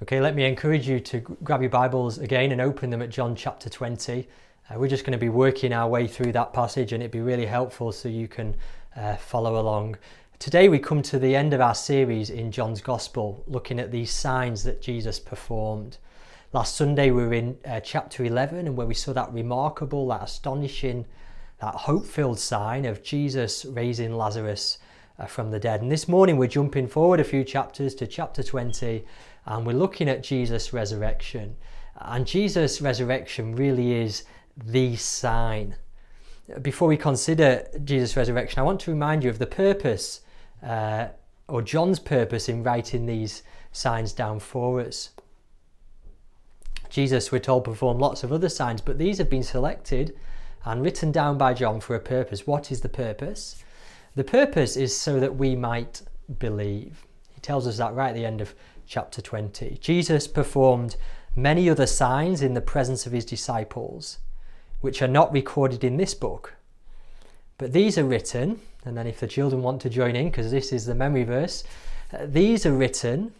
Okay, let me encourage you to grab your Bibles again and open them at John chapter 20. Uh, we're just going to be working our way through that passage and it'd be really helpful so you can uh, follow along. Today we come to the end of our series in John's Gospel, looking at these signs that Jesus performed. Last Sunday we were in uh, chapter 11 and where we saw that remarkable, that astonishing, that hope filled sign of Jesus raising Lazarus from the dead. And this morning we're jumping forward a few chapters to chapter 20 and we're looking at Jesus' resurrection. And Jesus' resurrection really is the sign. Before we consider Jesus' resurrection, I want to remind you of the purpose, uh, or John's purpose, in writing these signs down for us. Jesus, we're told, performed lots of other signs, but these have been selected and written down by John for a purpose. What is the purpose? The purpose is so that we might believe. He tells us that right at the end of chapter 20. Jesus performed many other signs in the presence of his disciples, which are not recorded in this book. But these are written, and then if the children want to join in, because this is the memory verse, uh, these are written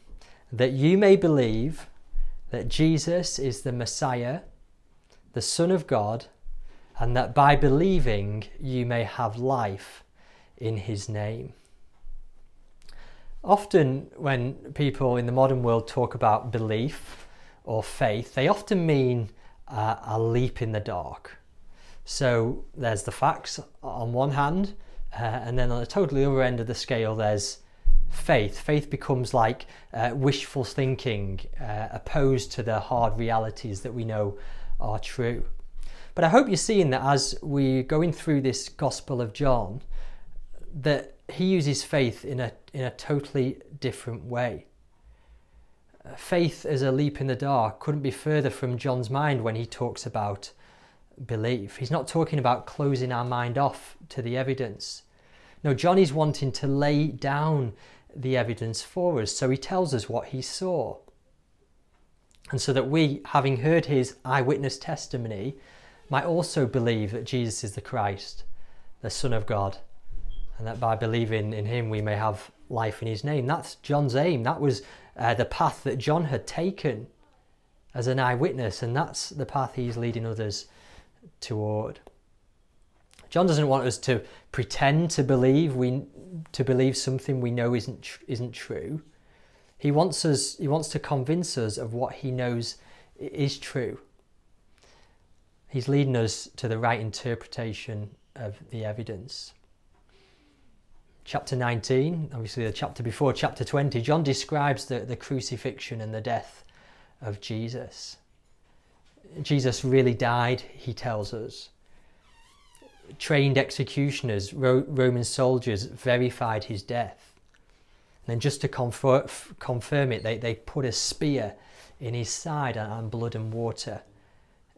that you may believe that Jesus is the Messiah, the Son of God, and that by believing you may have life in his name. Often, when people in the modern world talk about belief or faith, they often mean uh, a leap in the dark. So there's the facts on one hand, uh, and then on the totally other end of the scale, there's faith. Faith becomes like uh, wishful thinking, uh, opposed to the hard realities that we know are true. But I hope you're seeing that as we're going through this Gospel of John, that he uses faith in a, in a totally different way. Uh, faith as a leap in the dark couldn't be further from John's mind when he talks about belief. He's not talking about closing our mind off to the evidence. No, John is wanting to lay down the evidence for us, so he tells us what he saw. And so that we, having heard his eyewitness testimony, might also believe that Jesus is the Christ, the Son of God, and that by believing in him we may have life in his name. That's John's aim. That was uh, the path that John had taken as an eyewitness, and that's the path he's leading others toward. John doesn't want us to pretend to believe we to believe something we know isn't isn't true. He wants us he wants to convince us of what he knows is true. He's leading us to the right interpretation of the evidence chapter 19, obviously the chapter before chapter 20, John describes the, the crucifixion and the death of Jesus. Jesus really died, he tells us. Trained executioners, Ro- Roman soldiers, verified his death. And then, just to f- confirm it, they, they put a spear in his side and blood and water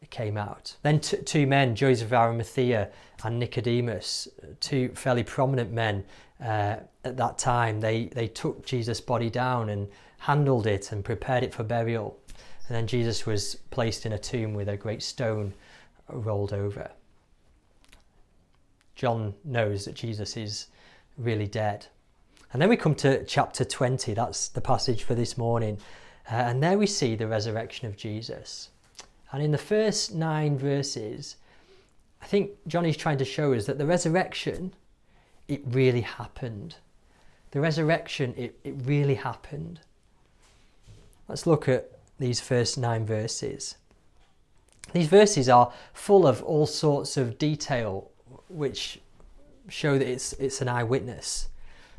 came out. Then t- two men, Joseph of Arimathea and Nicodemus, two fairly prominent men uh, at that time, they, they took Jesus' body down and handled it and prepared it for burial. And then Jesus was placed in a tomb with a great stone rolled over. John knows that Jesus is really dead. And then we come to chapter 20, that's the passage for this morning. Uh, and there we see the resurrection of Jesus. And in the first nine verses, I think John is trying to show us that the resurrection it really happened. The resurrection, it, it really happened. Let's look at these first nine verses. These verses are full of all sorts of detail which show that it's, it's an eyewitness.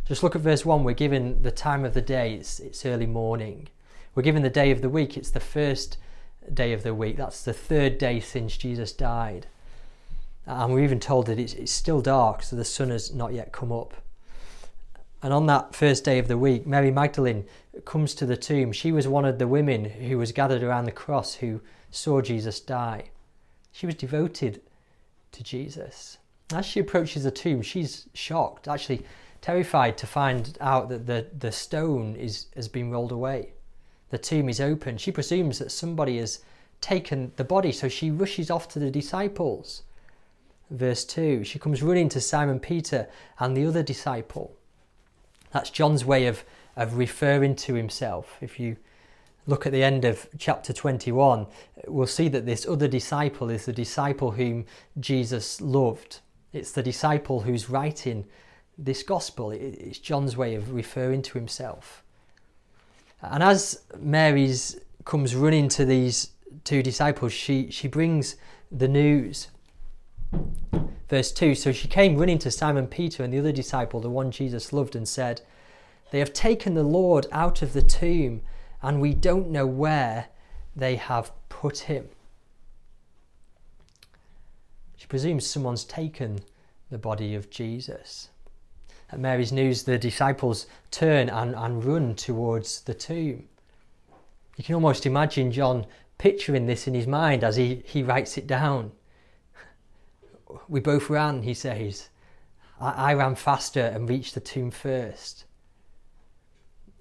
Just look at verse 1. We're given the time of the day, it's, it's early morning. We're given the day of the week, it's the first day of the week. That's the third day since Jesus died. And we're even told that it's, it's still dark, so the sun has not yet come up. And on that first day of the week, Mary Magdalene comes to the tomb. She was one of the women who was gathered around the cross who saw Jesus die. She was devoted to Jesus. As she approaches the tomb, she's shocked, actually terrified to find out that the, the stone is, has been rolled away. The tomb is open. She presumes that somebody has taken the body, so she rushes off to the disciples verse 2. She comes running to Simon Peter and the other disciple. That's John's way of, of referring to himself. If you look at the end of chapter 21, we'll see that this other disciple is the disciple whom Jesus loved. It's the disciple who's writing this gospel. It's John's way of referring to himself. And as Mary's comes running to these two disciples, she, she brings the news. Verse 2 So she came running to Simon Peter and the other disciple, the one Jesus loved, and said, They have taken the Lord out of the tomb, and we don't know where they have put him. She presumes someone's taken the body of Jesus. At Mary's news, the disciples turn and, and run towards the tomb. You can almost imagine John picturing this in his mind as he, he writes it down. We both ran, he says. I, I ran faster and reached the tomb first,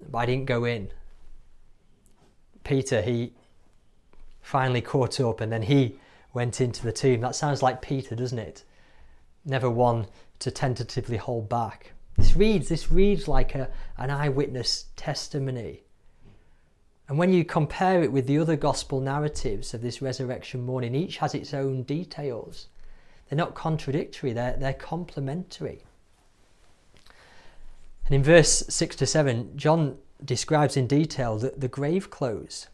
but I didn't go in. Peter, he finally caught up and then he went into the tomb. That sounds like Peter, doesn't it? Never one to tentatively hold back. This reads, this reads like a, an eyewitness testimony. And when you compare it with the other gospel narratives of this resurrection morning, each has its own details. They're not contradictory, they're, they're complementary. And in verse 6 to 7, John describes in detail the, the grave clothes.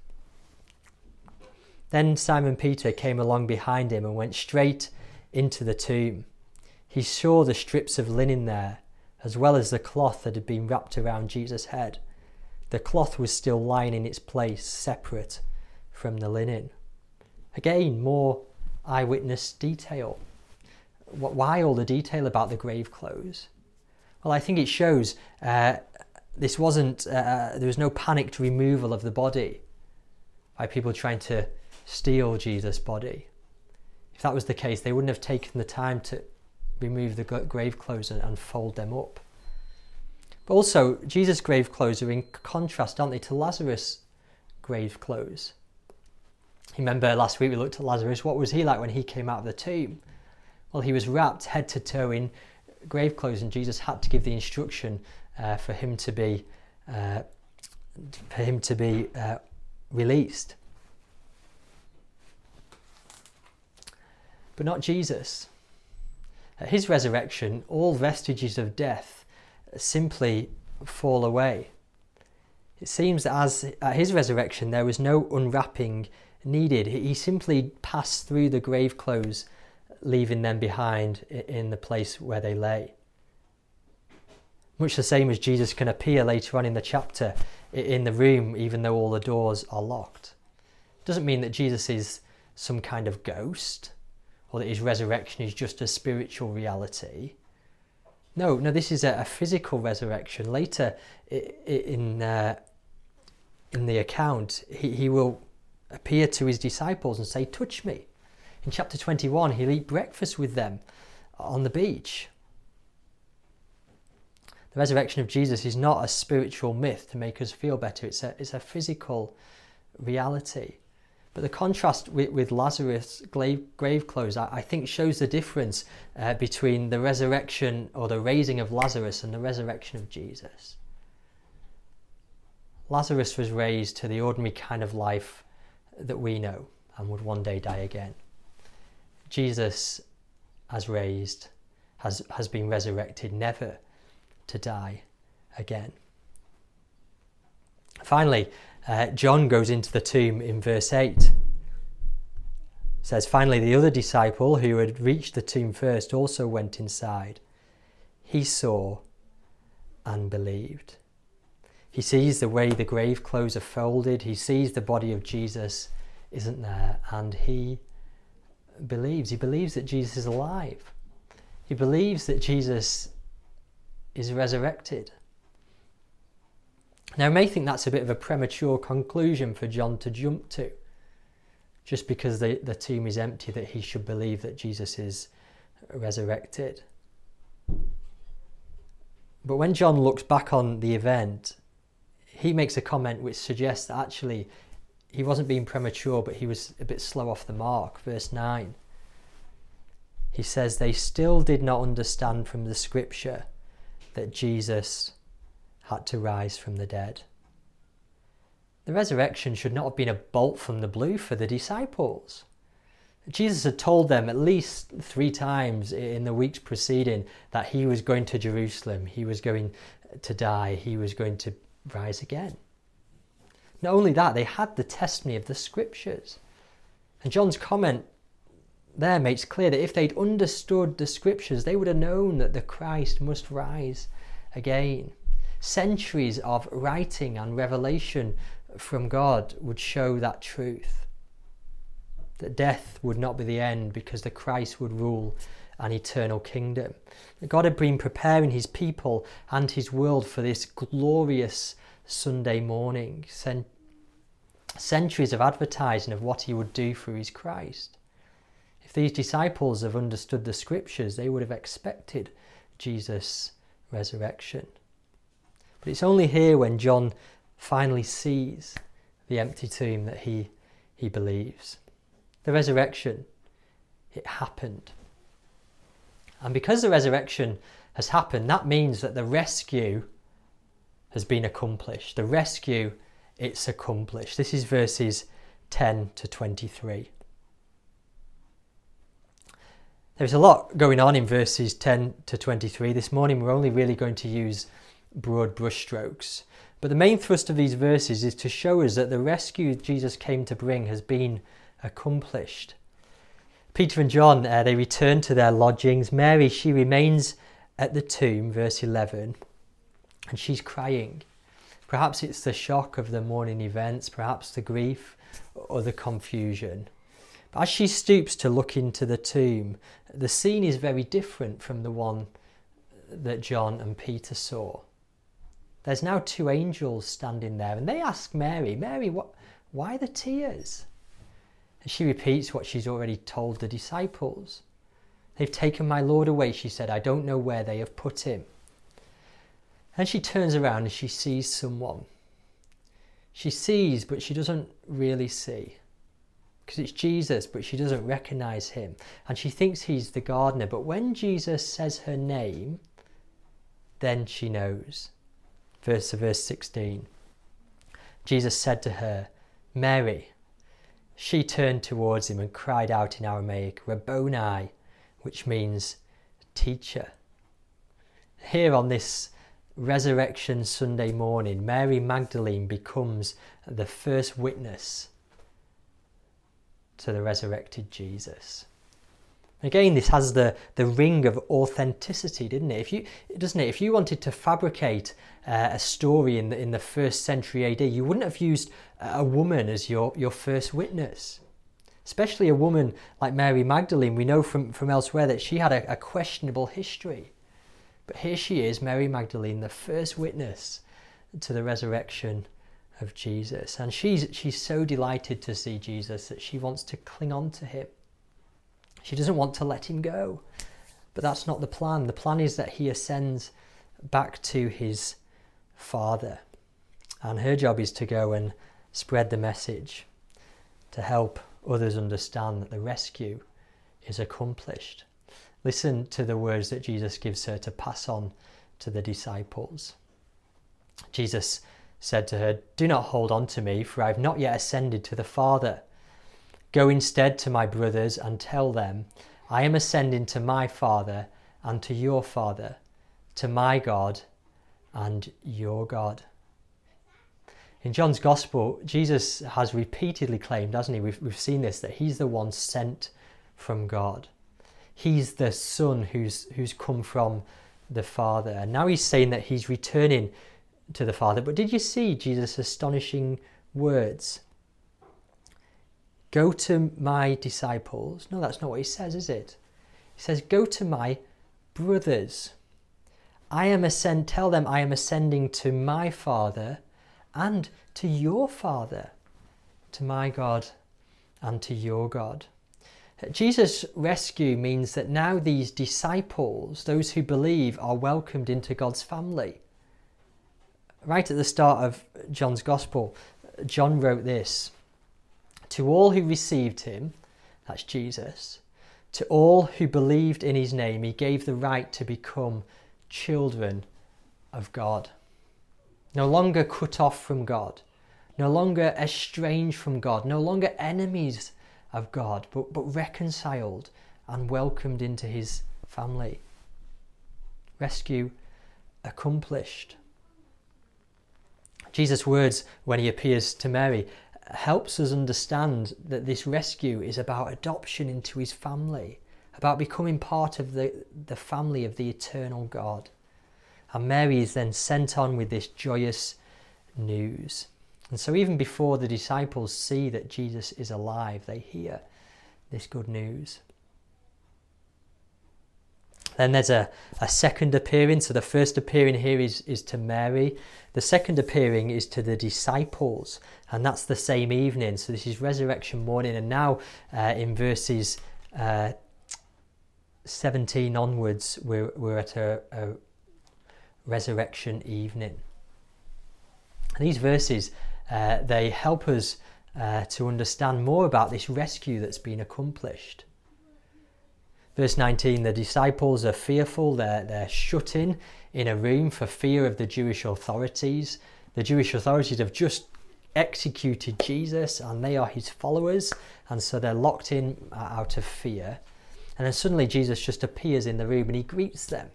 Then Simon Peter came along behind him and went straight into the tomb. He saw the strips of linen there as well as the cloth that had been wrapped around Jesus' head. The cloth was still lying in its place, separate from the linen. Again, more eyewitness detail. Why all the detail about the grave clothes? Well, I think it shows uh, this wasn't, uh, uh, there was no panicked removal of the body by people trying to steal Jesus' body. If that was the case, they wouldn't have taken the time to remove the grave clothes and, fold them up. But also, Jesus' grave clothes are in contrast, aren't they, to Lazarus' grave clothes. Remember last week we looked at Lazarus. What was he like when he came out of the tomb? Well, he was wrapped head to toe in grave clothes, and Jesus had to give the instruction uh, for him to be uh, for him to be uh, released. But not Jesus. At his resurrection, all vestiges of death simply fall away. It seems that as at his resurrection there was no unwrapping needed. He simply passed through the grave clothes, leaving them behind in the place where they lay. Much the same as Jesus can appear later on in the chapter in the room, even though all the doors are locked. Doesn't mean that Jesus is some kind of ghost or that his resurrection is just a spiritual reality. No, no, this is a, a physical resurrection. Later in, uh, in the account, he, he will appear to his disciples and say, Touch me. In chapter 21, he'll eat breakfast with them on the beach. The resurrection of Jesus is not a spiritual myth to make us feel better, it's a, it's a physical reality. But the contrast with, with Lazarus' grave, grave clothes, I, I, think, shows the difference uh, between the resurrection or the raising of Lazarus and the resurrection of Jesus. Lazarus was raised to the ordinary kind of life that we know and would one day die again. Jesus, as raised, has, has been resurrected never to die again. Finally, uh, John goes into the tomb in verse 8. It says, Finally, the other disciple who had reached the tomb first also went inside. He saw and believed. He sees the way the grave clothes are folded, he sees the body of Jesus isn't there, and he believes. He believes that Jesus is alive. He believes that Jesus is resurrected. Now, I may think that's a bit of a premature conclusion for John to jump to, just because the, the tomb is empty, that he should believe that Jesus is resurrected. But when John looks back on the event, he makes a comment which suggests that actually he wasn't being premature, but he was a bit slow off the mark. Verse 9. He says, They still did not understand from the scripture that Jesus had to rise from the dead. the resurrection should not have been a bolt from the blue for the disciples. Jesus had told them at least three times in the weeks preceding that he was going to Jerusalem, he was going to die, he was going to rise again. Not only that, they had the testimony of the scriptures. And John's comment there makes clear that if they'd understood the scriptures, they would have known that the Christ must rise again. Centuries of writing and revelation from God would show that truth. That death would not be the end because the Christ would rule an eternal kingdom. God had been preparing his people and his world for this glorious Sunday morning. Centuries of advertising of what he would do through his Christ. If these disciples have understood the scriptures, they would have expected Jesus' resurrection. But it's only here when John finally sees the empty tomb that he, he believes. The resurrection, it happened. And because the resurrection has happened, that means that the rescue has been accomplished. The rescue, it's accomplished. This is verses 10 to 23. There's a lot going on in verses 10 to 23. This morning we're only really going to use broad brushstrokes. But the main thrust of these verses is to show us that the rescue Jesus came to bring has been accomplished. Peter and John, uh, they return to their lodgings. Mary, she remains at the tomb, verse 11, and she's crying. Perhaps it's the shock of the morning events, perhaps the grief or the confusion. But as she stoops to look into the tomb, the scene is very different from the one that John and Peter saw. There's now two angels standing there, and they ask Mary, Mary, what, why the tears? And she repeats what she's already told the disciples. They've taken my Lord away, she said. I don't know where they have put him. And she turns around and she sees someone. She sees, but she doesn't really see. Because it's Jesus, but she doesn't recognize him. And she thinks he's the gardener. But when Jesus says her name, then she knows verse to verse 16. Jesus said to her, Mary. She turned towards him and cried out in Aramaic, Rabboni, which means teacher. Here on this Resurrection Sunday morning, Mary Magdalene becomes the first witness to the resurrected Jesus. Again, this has the, the ring of authenticity, didn't it? If you, doesn't it? If you wanted to fabricate uh, a story in the, in the first century AD, you wouldn't have used a woman as your, your first witness. Especially a woman like Mary Magdalene. We know from, from elsewhere that she had a, a questionable history. But here she is, Mary Magdalene, the first witness to the resurrection of Jesus. And she's, she's so delighted to see Jesus that she wants to cling on to him. She doesn't want to let him go. But that's not the plan. The plan is that he ascends back to his Father. And her job is to go and spread the message to help others understand that the rescue is accomplished. Listen to the words that Jesus gives her to pass on to the disciples. Jesus said to her, Do not hold on to me, for I have not yet ascended to the Father. Go instead to my brothers and tell them, I am ascending to my Father and to your Father, to my God and your God. In John's Gospel, Jesus has repeatedly claimed, hasn't he? We've, we've seen this, that he's the one sent from God. He's the Son who's, who's come from the Father. And now he's saying that he's returning to the Father. But did you see Jesus' astonishing words? Go to my disciples. No, that's not what he says, is it? He says, Go to my brothers. I am ascend tell them I am ascending to my Father and to your Father, to my God and to your God. Jesus' rescue means that now these disciples, those who believe, are welcomed into God's family. Right at the start of John's Gospel, John wrote this To all who received him, that's Jesus, to all who believed in his name, he gave the right to become children of God. No longer cut off from God, no longer estranged from God, no longer enemies of God, but, but reconciled and welcomed into his family. Rescue accomplished. Jesus' words when he appears to Mary helps us understand that this rescue is about adoption into his family, about becoming part of the, the family of the eternal God. And Mary is then sent on with this joyous news. And so, even before the disciples see that Jesus is alive, they hear this good news. Then there's a, a second appearing. So the first appearing here is, is to Mary. The second appearing is to the disciples, and that's the same evening. So this is resurrection morning, and now uh, in verses uh, 17 onwards, we're, we're at a, a resurrection evening. And these verses uh, they help us uh, to understand more about this rescue that's been accomplished. Verse 19 the disciples are fearful, they're, they're shut in in a room for fear of the Jewish authorities. The Jewish authorities have just executed Jesus and they are his followers, and so they're locked in uh, out of fear. And then suddenly Jesus just appears in the room and he greets them.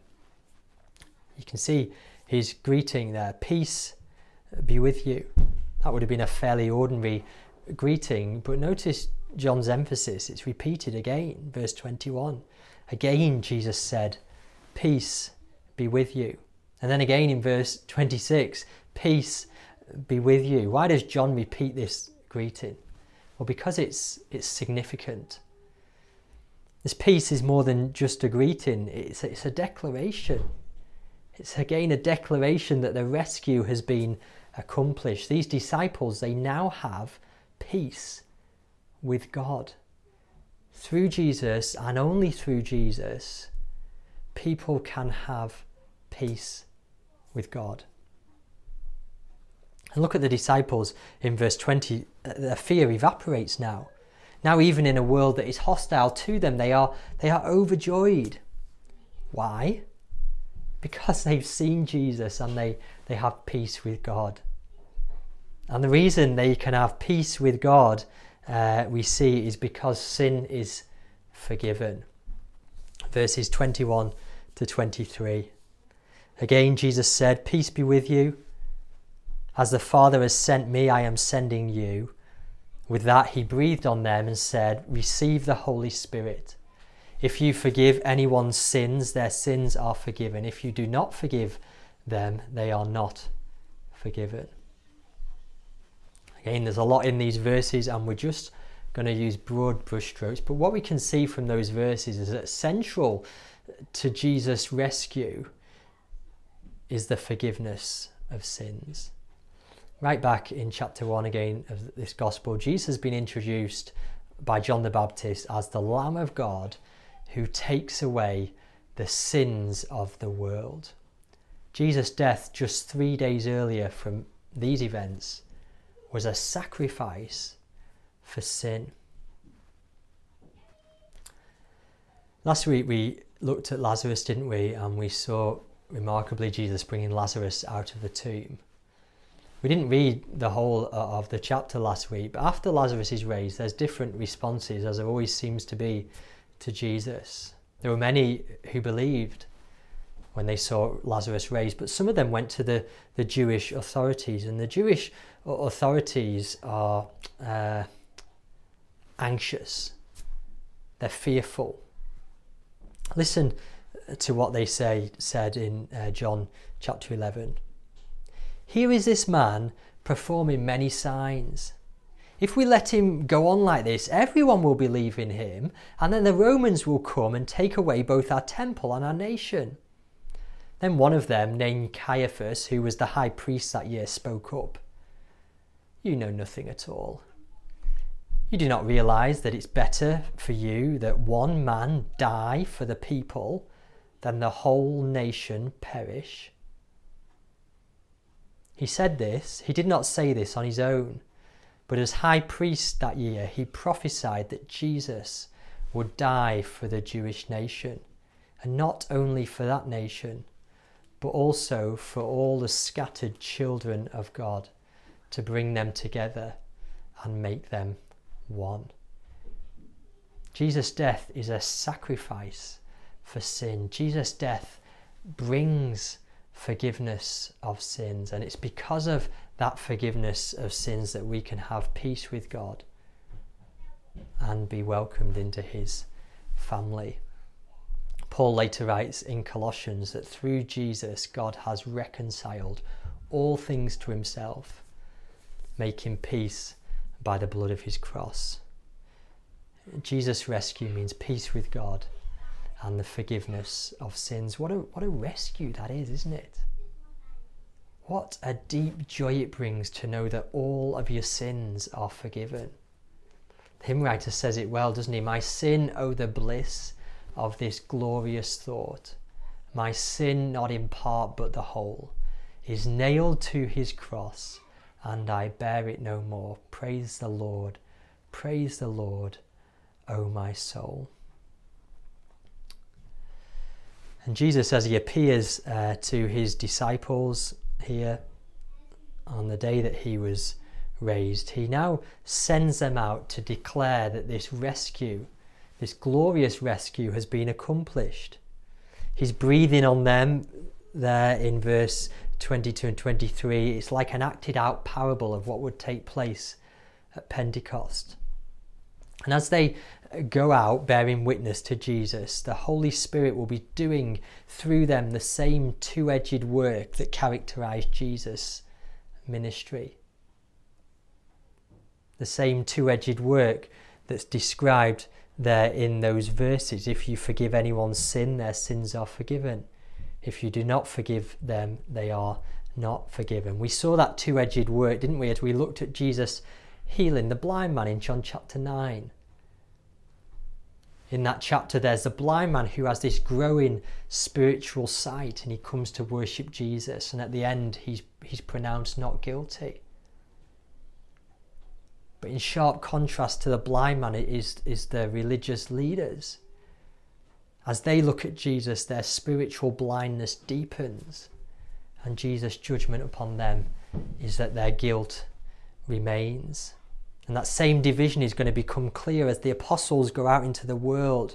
You can see his greeting there Peace be with you. That would have been a fairly ordinary greeting, but notice John's emphasis, it's repeated again, verse 21. Again, Jesus said, Peace be with you. And then again in verse 26, Peace be with you. Why does John repeat this greeting? Well, because it's, it's significant. This peace is more than just a greeting, it's, it's a declaration. It's again a declaration that the rescue has been accomplished. These disciples, they now have peace with God. Through Jesus and only through Jesus, people can have peace with God. And look at the disciples in verse 20. Uh, Their fear evaporates now. Now, even in a world that is hostile to them, they are, they are overjoyed. Why? Because they've seen Jesus and they, they have peace with God. And the reason they can have peace with God uh, we see is because sin is forgiven. Verses 21 to 23. Again, Jesus said, Peace be with you. As the Father has sent me, I am sending you. With that, he breathed on them and said, Receive the Holy Spirit. If you forgive anyone's sins, their sins are forgiven. If you do not forgive them, they are not forgiven. Again, there's a lot in these verses, and we're just going to use broad brushstrokes. But what we can see from those verses is that central to Jesus' rescue is the forgiveness of sins. Right back in chapter 1 again of this gospel, Jesus has been introduced by John the Baptist as the Lamb of God who takes away the sins of the world. Jesus' death just three days earlier from these events was a sacrifice for sin. Last week we looked at Lazarus, didn't we? And we saw remarkably Jesus bringing Lazarus out of the tomb. We didn't read the whole uh, of the chapter last week, but after Lazarus is raised, there's different responses, as there always seems to be, to Jesus. There were many who believed when they saw Lazarus raised, but some of them went to the, the Jewish authorities, and the Jewish authorities are uh, anxious, they're fearful. Listen to what they say said in uh, John chapter 11. Here is this man performing many signs. If we let him go on like this, everyone will believe in him, and then the Romans will come and take away both our temple and our nation. Then one of them, named Caiaphas, who was the high priest that year, spoke up. You know nothing at all. You do not realize that it's better for you that one man die for the people than the whole nation perish. He said this, he did not say this on his own, but as high priest that year, he prophesied that Jesus would die for the Jewish nation, and not only for that nation, but also for all the scattered children of God to bring them together and make them one. Jesus' death is a sacrifice for sin. Jesus' death brings forgiveness of sins, and it's because of that forgiveness of sins that we can have peace with God and be welcomed into His family. Paul later writes in Colossians that through Jesus, God has reconciled all things to Himself, making peace by the blood of His cross. Jesus' rescue means peace with God and the forgiveness of sins. What a, what a rescue that is, isn't it? What a deep joy it brings to know that all of your sins are forgiven. The hymn writer says it well, doesn't he? My sin, oh, the bliss of this glorious thought. My sin, not in part but the whole, is nailed to his cross, and I bear it no more. Praise the Lord, praise the Lord. O my soul. And Jesus, as he appears uh, to his disciples here on the day that he was raised, he now sends them out to declare that this rescue, this glorious rescue, has been accomplished. He's breathing on them there in verse 22 and 23. It's like an acted out parable of what would take place at Pentecost. And as they go out bearing witness to Jesus, the Holy Spirit will be doing through them the same two edged work that characterized Jesus' ministry. The same two edged work that's described there in those verses. If you forgive anyone's sin, their sins are forgiven. If you do not forgive them, they are not forgiven. We saw that two edged work, didn't we, as we looked at Jesus healing the blind man in John chapter 9. In that chapter, there's a blind man who has this growing spiritual sight and he comes to worship Jesus, and at the end, he's, he's pronounced not guilty. But in sharp contrast to the blind man is, is the religious leaders. As they look at Jesus, their spiritual blindness deepens, and Jesus' judgment upon them is that their guilt remains. And that same division is going to become clear as the apostles go out into the world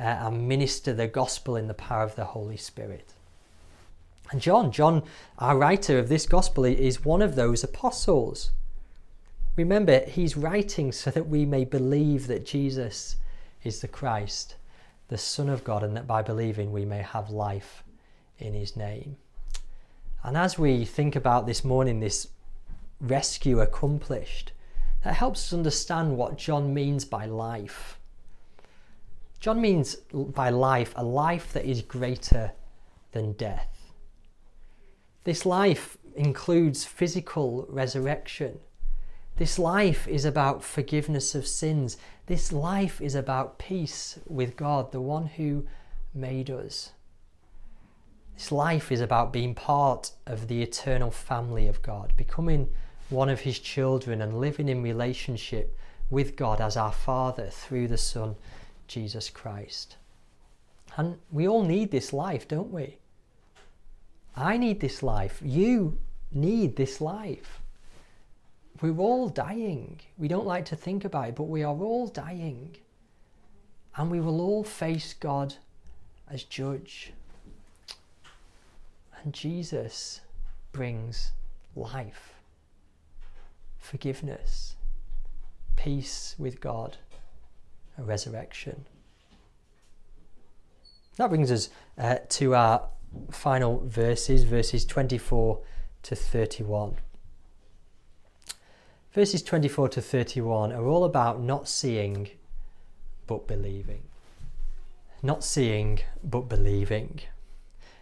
uh, and minister the gospel in the power of the Holy Spirit. And John, John, our writer of this gospel, is one of those apostles. Remember, he's writing so that we may believe that Jesus is the Christ, the Son of God, and that by believing we may have life in his name. And as we think about this morning, this rescue accomplished, that helps us understand what John means by life. John means by life a life that is greater than death. This life includes physical resurrection. This life is about forgiveness of sins. This life is about peace with God, the one who made us. This life is about being part of the eternal family of God, becoming one of his children and living in relationship with God as our Father through the Son, Jesus Christ. And we all need this life, don't we? I need this life. You need this life. We're all dying. We don't like to think about it, but we are all dying. And we will all face God as judge. And Jesus brings life forgiveness, peace with God, a resurrection. That brings us uh, to our final verses, verses 24 to 31. Verses 24 to 31 are all about not seeing but believing. Not seeing but believing.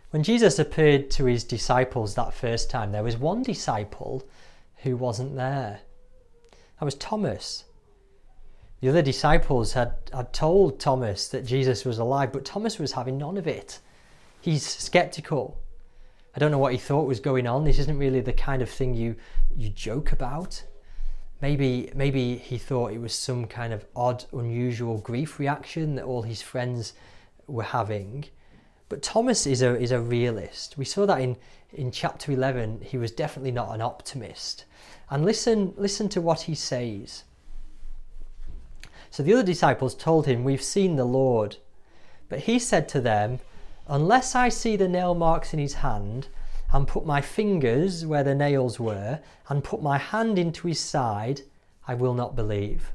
When Jesus appeared to his disciples that first time, there was one disciple who wasn't there. That was Thomas. The other disciples had, had told Thomas that Jesus was alive, but Thomas was having none of it. He's skeptical. I don't know what he thought was going on. This isn't really the kind of thing you, you joke about. Maybe, maybe he thought it was some kind of odd, unusual grief reaction that all his friends were having. But Thomas is a, is a realist. We saw that in, in chapter 11, he was definitely not an optimist. And listen, listen to what he says. So the other disciples told him, We've seen the Lord. But he said to them, Unless I see the nail marks in his hand, and put my fingers where the nails were, and put my hand into his side, I will not believe.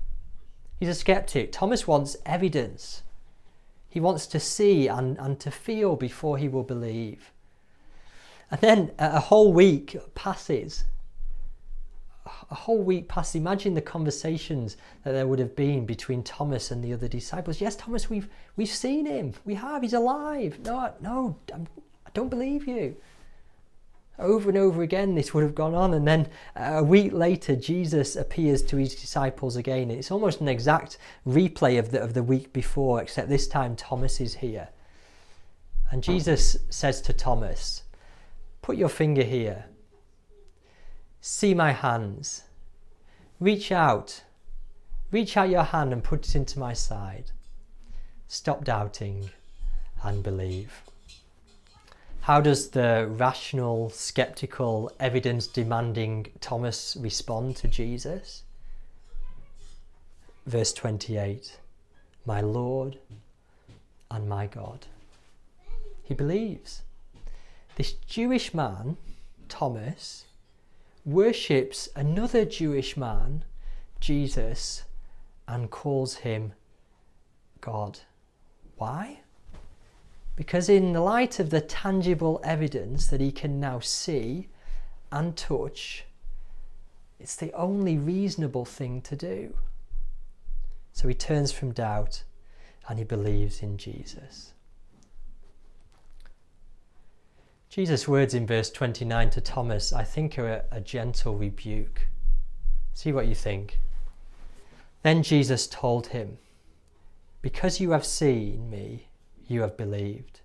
He's a skeptic. Thomas wants evidence. He wants to see and, and to feel before he will believe. And then a whole week passes a whole week passes. Imagine the conversations that there would have been between Thomas and the other disciples. Yes, Thomas, we've we've seen him. We have. He's alive. No, no, I'm, I do not believe you. Over and over again, this would have gone on, and then uh, a week later, Jesus appears to his disciples again. It's almost an exact replay of the of the week before, except this time Thomas is here. And Jesus says to Thomas, "Put your finger here." See my hands. Reach out. Reach out your hand and put it into my side. Stop doubting and believe. How does the rational, skeptical, evidence demanding Thomas respond to Jesus? Verse 28 My Lord and my God. He believes. This Jewish man, Thomas, worships another Jewish man, Jesus, and calls him God. Why? Because, in the light of the tangible evidence that he can now see and touch, it's the only reasonable thing to do. So he turns from doubt and he believes in Jesus. Jesus' words in verse 29 to Thomas, I think, are a, a gentle rebuke. See what you think. Then Jesus told him, Because you have seen me, you have believed.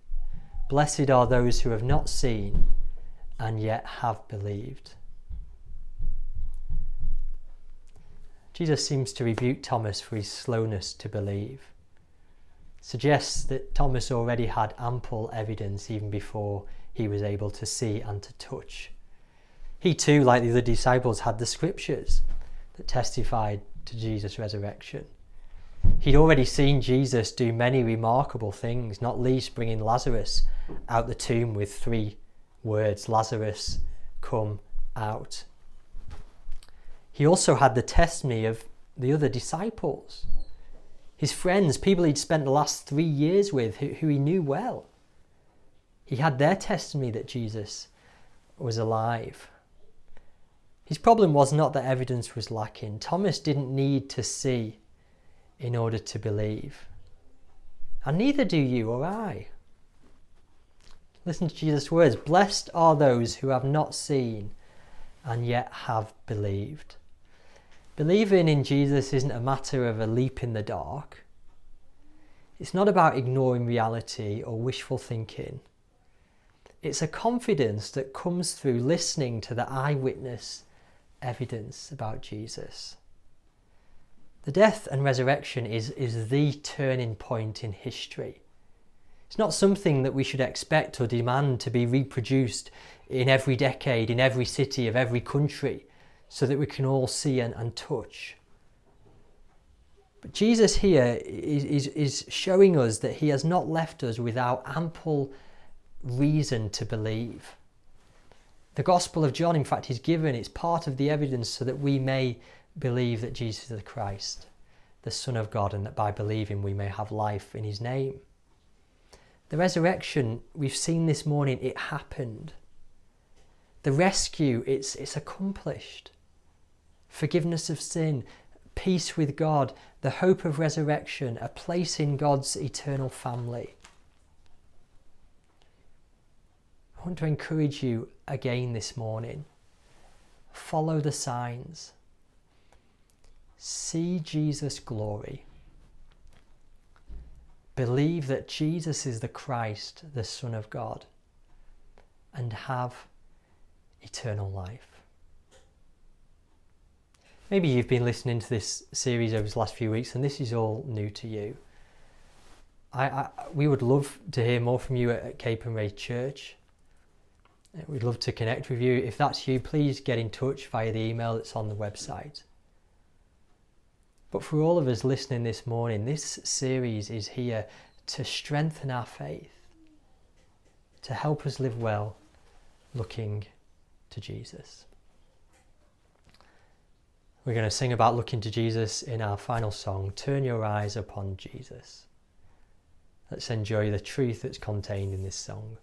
Blessed are those who have not seen and yet have believed. Jesus seems to rebuke Thomas for his slowness to believe. Suggests that Thomas already had ample evidence even before he was able to see and to touch. He too, like the other disciples, had the scriptures that testified to Jesus' resurrection. He'd already seen Jesus do many remarkable things, not least bringing Lazarus out the tomb with three words Lazarus, come out. He also had the testimony of the other disciples, his friends, people he'd spent the last three years with, who, who he knew well. He had their testimony that Jesus was alive. His problem was not that evidence was lacking. Thomas didn't need to see in order to believe. And neither do you or I. Listen to Jesus' words Blessed are those who have not seen and yet have believed. Believing in Jesus isn't a matter of a leap in the dark. It's not about ignoring reality or wishful thinking. It's a confidence that comes through listening to the eyewitness evidence about Jesus. The death and resurrection is, is the turning point in history. It's not something that we should expect or demand to be reproduced in every decade, in every city of every country, so that we can all see and, and touch. But Jesus here is, is, is showing us that he has not left us without ample reason to believe. The Gospel of John, in fact, is given, it's part of the evidence so that we may believe that Jesus is the Christ, the Son of God, and that by believing we may have life in his name. The resurrection, we've seen this morning, it happened. The rescue, it's, it's accomplished. Forgiveness of sin, peace with God, the hope of resurrection, a place in God's eternal family. I want to encourage you again this morning. Follow the signs. See Jesus' glory. Believe that Jesus is the Christ, the Son of God, and have eternal life. Maybe you've been listening to this series over the last few weeks and this is all new to you. I, I, we would love to hear more from you at, at Ray Church. We'd love to connect with you. If that's you, please get in touch via the email that's on the website. But for all of us listening this morning, this series is here to strengthen our faith, to help us live well, looking to Jesus. We're going to sing about looking to Jesus in our final song, Turn Your Eyes Upon Jesus. Let's enjoy the truth that's contained in this song.